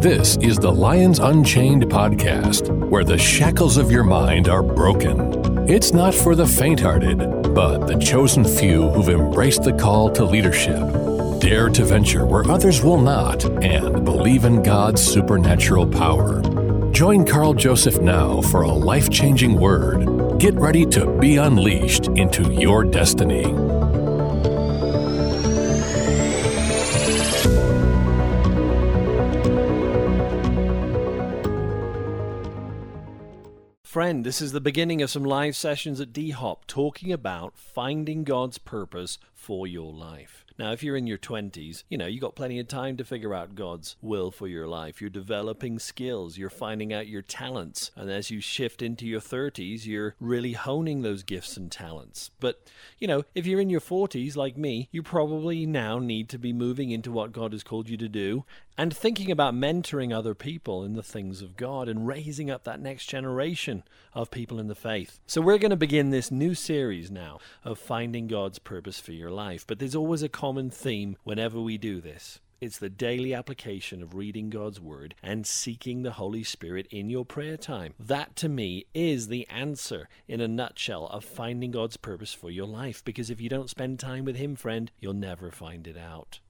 This is the Lions Unchained podcast, where the shackles of your mind are broken. It's not for the faint hearted, but the chosen few who've embraced the call to leadership. Dare to venture where others will not and believe in God's supernatural power. Join Carl Joseph now for a life changing word. Get ready to be unleashed into your destiny. Friend, this is the beginning of some live sessions at D Hop talking about finding God's purpose for your life. Now, if you're in your 20s, you know, you've got plenty of time to figure out God's will for your life. You're developing skills, you're finding out your talents. And as you shift into your 30s, you're really honing those gifts and talents. But, you know, if you're in your 40s like me, you probably now need to be moving into what God has called you to do and thinking about mentoring other people in the things of God and raising up that next generation of people in the faith. So, we're going to begin this new series now of finding God's purpose for your life. But there's always a common theme whenever we do this. It's the daily application of reading God's Word and seeking the Holy Spirit in your prayer time. That, to me, is the answer in a nutshell of finding God's purpose for your life. Because if you don't spend time with Him, friend, you'll never find it out.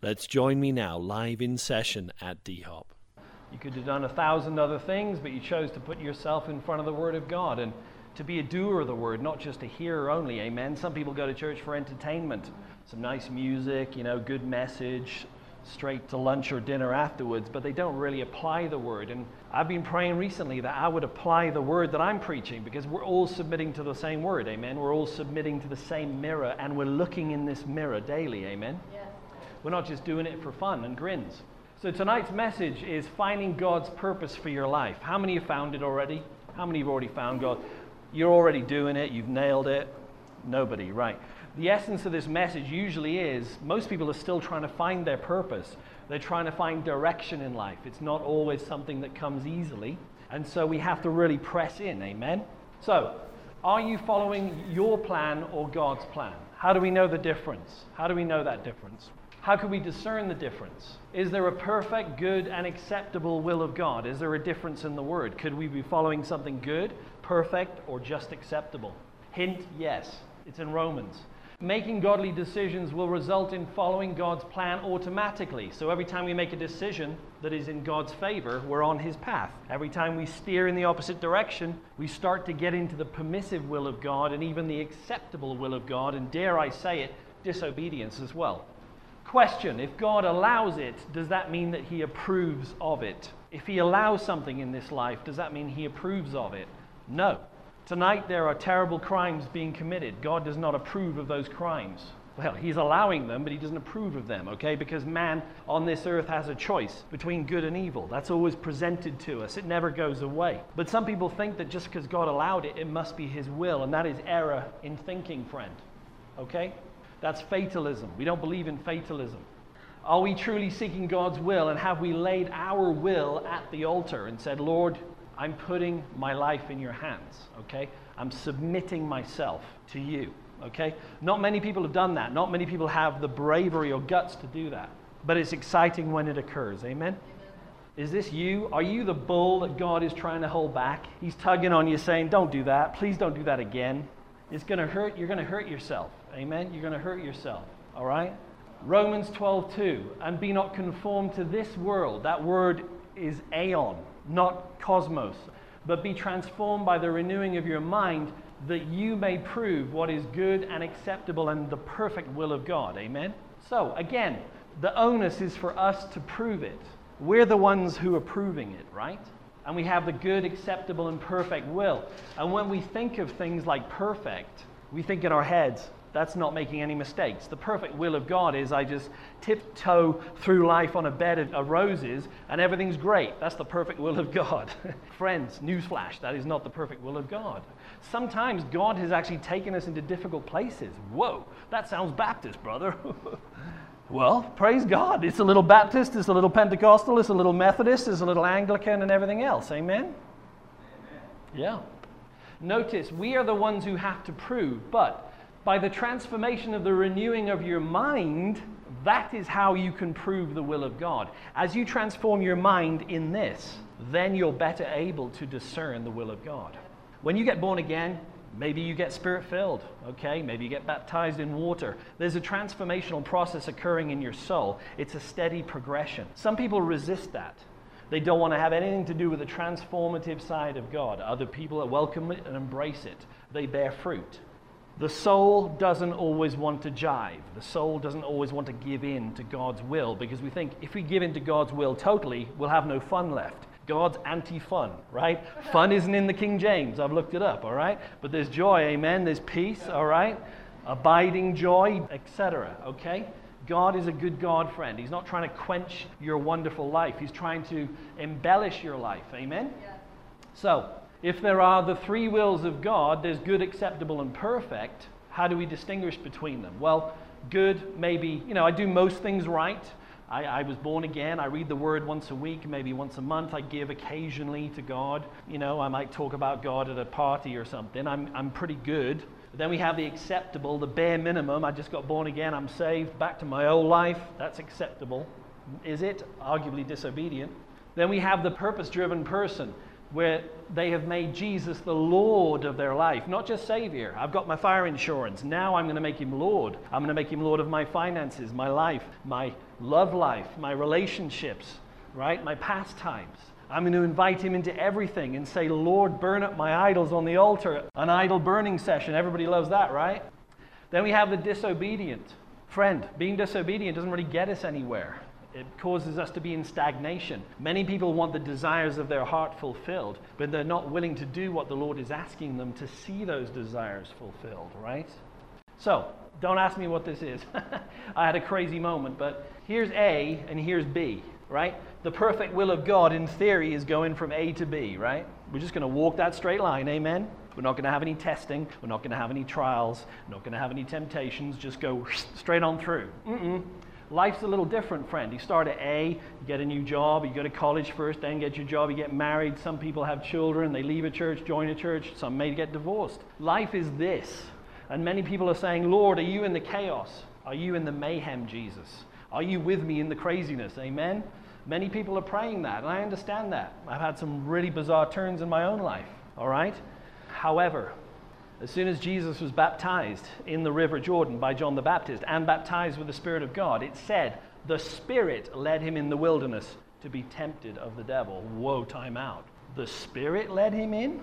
Let's join me now, live in session at D Hop. You could have done a thousand other things, but you chose to put yourself in front of the Word of God and to be a doer of the Word, not just a hearer only. Amen. Some people go to church for entertainment some nice music, you know, good message, straight to lunch or dinner afterwards, but they don't really apply the word. And I've been praying recently that I would apply the word that I'm preaching because we're all submitting to the same word, amen. We're all submitting to the same mirror and we're looking in this mirror daily, amen. Yes. We're not just doing it for fun and grins. So tonight's message is finding God's purpose for your life. How many have found it already? How many have already found God? You're already doing it, you've nailed it. Nobody, right the essence of this message usually is most people are still trying to find their purpose. They're trying to find direction in life. It's not always something that comes easily. And so we have to really press in. Amen? So, are you following your plan or God's plan? How do we know the difference? How do we know that difference? How can we discern the difference? Is there a perfect, good, and acceptable will of God? Is there a difference in the word? Could we be following something good, perfect, or just acceptable? Hint yes. It's in Romans. Making godly decisions will result in following God's plan automatically. So every time we make a decision that is in God's favor, we're on His path. Every time we steer in the opposite direction, we start to get into the permissive will of God and even the acceptable will of God, and dare I say it, disobedience as well. Question If God allows it, does that mean that He approves of it? If He allows something in this life, does that mean He approves of it? No. Tonight, there are terrible crimes being committed. God does not approve of those crimes. Well, He's allowing them, but He doesn't approve of them, okay? Because man on this earth has a choice between good and evil. That's always presented to us, it never goes away. But some people think that just because God allowed it, it must be His will, and that is error in thinking, friend, okay? That's fatalism. We don't believe in fatalism. Are we truly seeking God's will, and have we laid our will at the altar and said, Lord, I'm putting my life in your hands, okay? I'm submitting myself to you, okay? Not many people have done that. Not many people have the bravery or guts to do that. But it's exciting when it occurs, amen? Is this you? Are you the bull that God is trying to hold back? He's tugging on you saying, Don't do that. Please don't do that again. It's going to hurt. You're going to hurt yourself. Amen? You're going to hurt yourself. All right? Romans 12, 2. And be not conformed to this world. That word is aeon not cosmos, but be transformed by the renewing of your mind that you may prove what is good and acceptable and the perfect will of God. Amen? So, again, the onus is for us to prove it. We're the ones who are proving it, right? And we have the good, acceptable, and perfect will. And when we think of things like perfect, we think in our heads, that's not making any mistakes. The perfect will of God is I just tiptoe through life on a bed of roses and everything's great. That's the perfect will of God. Friends, newsflash, that is not the perfect will of God. Sometimes God has actually taken us into difficult places. Whoa, that sounds Baptist, brother. well, praise God. It's a little Baptist, it's a little Pentecostal, it's a little Methodist, it's a little Anglican, and everything else. Amen? Amen. Yeah. Notice, we are the ones who have to prove, but by the transformation of the renewing of your mind That is how you can prove the will of God. As you transform your mind in this, then you're better able to discern the will of God. When you get born again, maybe you get spirit filled, okay? Maybe you get baptized in water. There's a transformational process occurring in your soul. It's a steady progression. Some people resist that. They don't want to have anything to do with the transformative side of God. Other people welcome it and embrace it. They bear fruit. The soul doesn't always want to jive. The soul doesn't always want to give in to God's will because we think if we give in to God's will totally, we'll have no fun left. God's anti fun, right? fun isn't in the King James. I've looked it up, all right? But there's joy, amen. There's peace, all right? Abiding joy, etc., okay? God is a good God friend. He's not trying to quench your wonderful life, He's trying to embellish your life, amen? Yeah. So, if there are the three wills of God, there's good, acceptable, and perfect, how do we distinguish between them? Well, good, maybe, you know, I do most things right. I, I, was born again. I read the word once a week, maybe once a month. I give occasionally to God. You know, I might talk about God at a party or something. I'm, I'm pretty good. But then we have the acceptable, the bare minimum. I just got born again. I'm saved. Back to my old life. That's acceptable. Is it? Arguably disobedient. Then we have the purpose driven person where they have made Jesus the Lord of their life, not just Savior. I've got my fire insurance. Now I'm going to make him Lord. I'm going to make him Lord of my finances, my life, my love life, my relationships, right? My pastimes. I'm going to invite him into everything and say, Lord, burn up my idols on the altar. An idol burning session. Everybody loves that, right? Then we have the disobedient. Friend, being disobedient doesn't really get us anywhere it causes us to be in stagnation. Many people want the desires of their heart fulfilled, but they're not willing to do what the Lord is asking them to see those desires fulfilled, right? So, don't ask me what this is. I had a crazy moment, but here's A and here's B, right? The perfect will of God, in theory, is going from A to B, right? We're just going to walk that straight line, amen? We're not going to have any testing. We're not going to have any trials. We're not going to have any temptations. Just go straight on through. Mm-mm. Life's a little different, friend. You start at A, you get a new job, you go to college first, then get your job, you get married. Some people have children, they leave a church, join a church, some may get divorced. Life is this. And many people are saying, Lord, are you in the chaos? Are you in the mayhem, Jesus? Are you with me in the craziness? Amen? Many people are praying that, and I understand that. I've had some really bizarre turns in my own life, all right? However, as soon as Jesus was baptized in the river Jordan by John the Baptist and baptized with the Spirit of God, it said, the Spirit led him in the wilderness to be tempted of the devil. Whoa, time out. The Spirit led him in?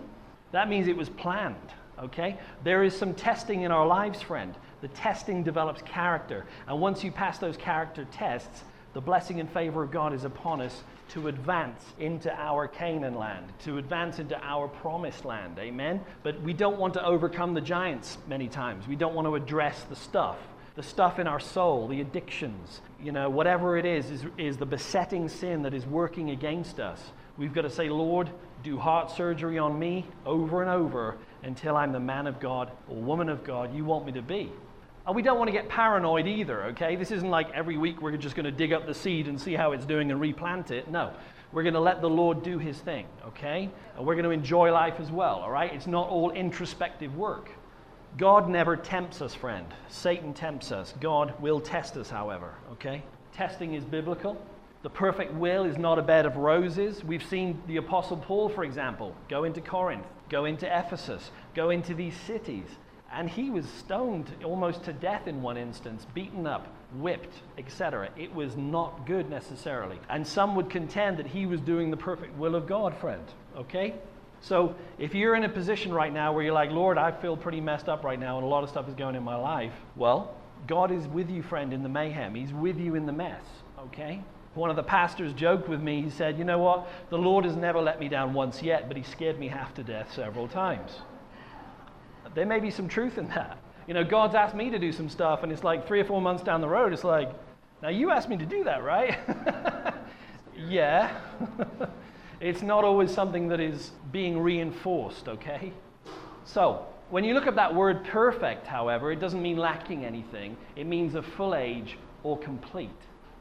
That means it was planned, okay? There is some testing in our lives, friend. The testing develops character. And once you pass those character tests, the blessing and favor of God is upon us to advance into our Canaan land, to advance into our promised land. Amen? But we don't want to overcome the giants many times. We don't want to address the stuff. The stuff in our soul, the addictions, you know, whatever it is, is, is the besetting sin that is working against us. We've got to say, Lord, do heart surgery on me over and over until I'm the man of God or woman of God you want me to be. And we don't want to get paranoid either, okay? This isn't like every week we're just going to dig up the seed and see how it's doing and replant it. No. We're going to let the Lord do his thing, okay? And we're going to enjoy life as well, all right? It's not all introspective work. God never tempts us, friend. Satan tempts us. God will test us, however, okay? Testing is biblical. The perfect will is not a bed of roses. We've seen the Apostle Paul, for example, go into Corinth, go into Ephesus, go into these cities and he was stoned almost to death in one instance, beaten up, whipped, etc. It was not good necessarily. And some would contend that he was doing the perfect will of God, friend. Okay? So if you're in a position right now where you're like, Lord, I feel pretty messed up right now and a lot of stuff is going in my life, well, God is with you, friend, in the mayhem. He's with you in the mess. Okay? One of the pastors joked with me. He said, You know what? The Lord has never let me down once yet, but he scared me half to death several times there may be some truth in that. You know, God's asked me to do some stuff, and it's like three or four months down the road, it's like, now you asked me to do that, right? yeah. it's not always something that is being reinforced, okay? So, when you look at that word perfect, however, it doesn't mean lacking anything, it means of full age or complete.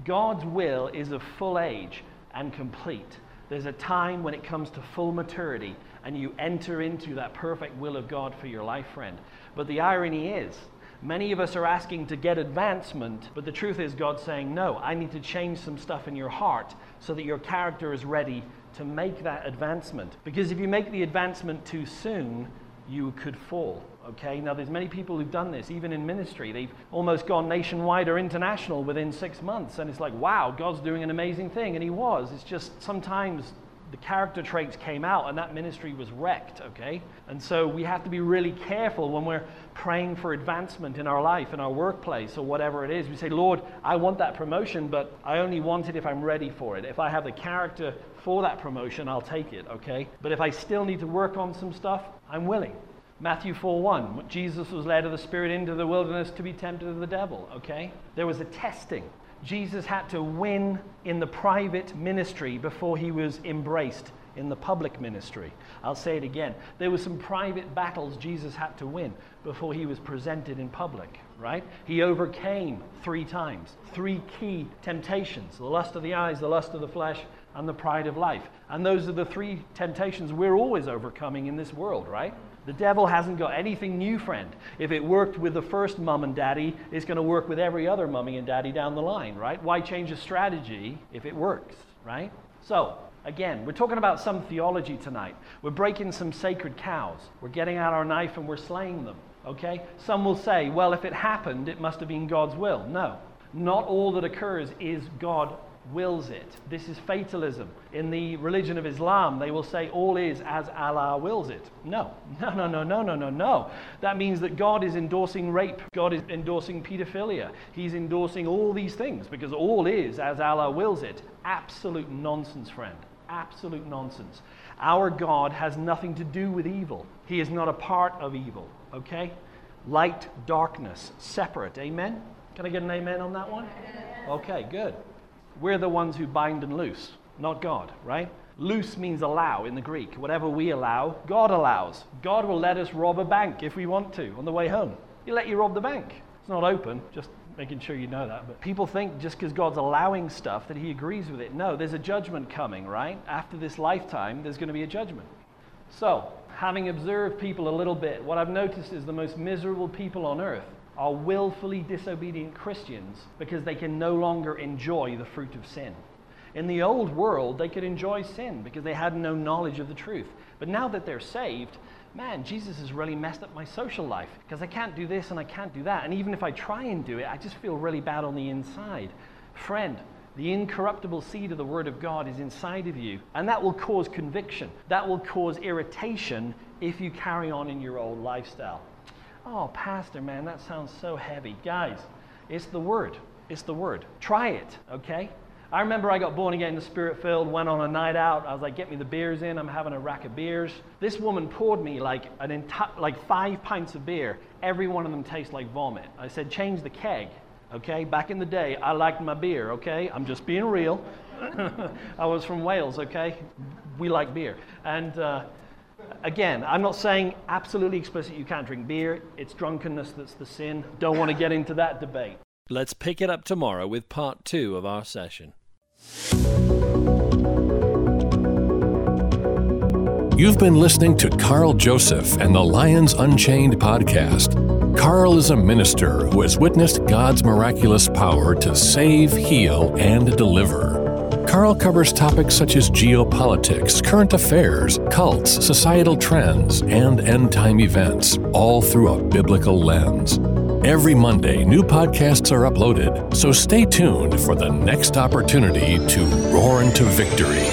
God's will is of full age and complete. There's a time when it comes to full maturity and you enter into that perfect will of God for your life, friend. But the irony is Many of us are asking to get advancement, but the truth is, God's saying, No, I need to change some stuff in your heart so that your character is ready to make that advancement. Because if you make the advancement too soon, you could fall. Okay, now there's many people who've done this, even in ministry. They've almost gone nationwide or international within six months, and it's like, wow, God's doing an amazing thing, and He was. It's just sometimes the character traits came out and that ministry was wrecked, okay? And so we have to be really careful when we're praying for advancement in our life, in our workplace, or whatever it is. We say, Lord, I want that promotion, but I only want it if I'm ready for it. If I have the character for that promotion, I'll take it, okay? But if I still need to work on some stuff, I'm willing. Matthew 4 1, Jesus was led of the Spirit into the wilderness to be tempted of the devil, okay? There was a testing. Jesus had to win in the private ministry before he was embraced in the public ministry. I'll say it again. There were some private battles Jesus had to win before he was presented in public, right? He overcame three times, three key temptations the lust of the eyes, the lust of the flesh, and the pride of life. And those are the three temptations we're always overcoming in this world, right? The devil hasn't got anything new, friend. If it worked with the first mom and daddy, it's going to work with every other mummy and daddy down the line, right? Why change a strategy if it works, right? So, again, we're talking about some theology tonight. We're breaking some sacred cows. We're getting out our knife and we're slaying them, okay? Some will say, well, if it happened, it must have been God's will. No. Not all that occurs is God wills it. This is fatalism. In the religion of Islam, they will say all is as Allah wills it. No, no, no, no, no, no, no, no. That means that God is endorsing rape, God is endorsing pedophilia, He's endorsing all these things because all is as Allah wills it. Absolute nonsense, friend. Absolute nonsense. Our God has nothing to do with evil, He is not a part of evil, okay? Light, darkness, separate. Amen? Can I get an amen on that one? Okay, good. We're the ones who bind and loose, not God, right? Loose means allow in the Greek. Whatever we allow, God allows. God will let us rob a bank if we want to on the way home. He'll let you rob the bank. It's not open, just making sure you know that. But people think just because God's allowing stuff that He agrees with it. No, there's a judgment coming, right? After this lifetime, there's going to be a judgment. So, having observed people a little bit, what I've noticed is the most miserable people on earth are willfully disobedient Christians because they can no longer enjoy the fruit of sin. In the old world, they could enjoy sin because they had no knowledge of the truth. But now that they're saved, man, Jesus has really messed up my social life because I can't do this and I can't do that. And even if I try and do it, I just feel really bad on the inside. Friend, the incorruptible seed of the Word of God is inside of you, and that will cause conviction. That will cause irritation if you carry on in your old lifestyle. Oh, Pastor, man, that sounds so heavy. Guys, it's the Word. It's the Word. Try it, okay? I remember I got born again in the Spirit filled, went on a night out. I was like, get me the beers in. I'm having a rack of beers. This woman poured me like, an entire, like five pints of beer. Every one of them tastes like vomit. I said, change the keg, okay? Back in the day, I liked my beer, okay? I'm just being real. I was from Wales, okay? We like beer. And, uh, again, I'm not saying absolutely explicit you can't drink beer. It's drunkenness that's the sin. Don't want to get into that debate. Let's pick it up tomorrow with part two of our session. You've been listening to Carl Joseph and the Lions Unchained podcast. Carl is a minister who has witnessed God's miraculous power to save, heal, and deliver. Carl covers topics such as geopolitics, current affairs, cults, societal trends, and end time events, all through a biblical lens. Every Monday, new podcasts are uploaded, so stay tuned for the next opportunity to roar into victory.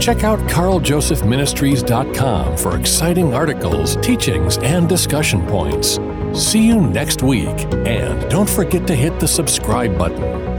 Check out carljosephministries.com for exciting articles, teachings, and discussion points. See you next week, and don't forget to hit the subscribe button.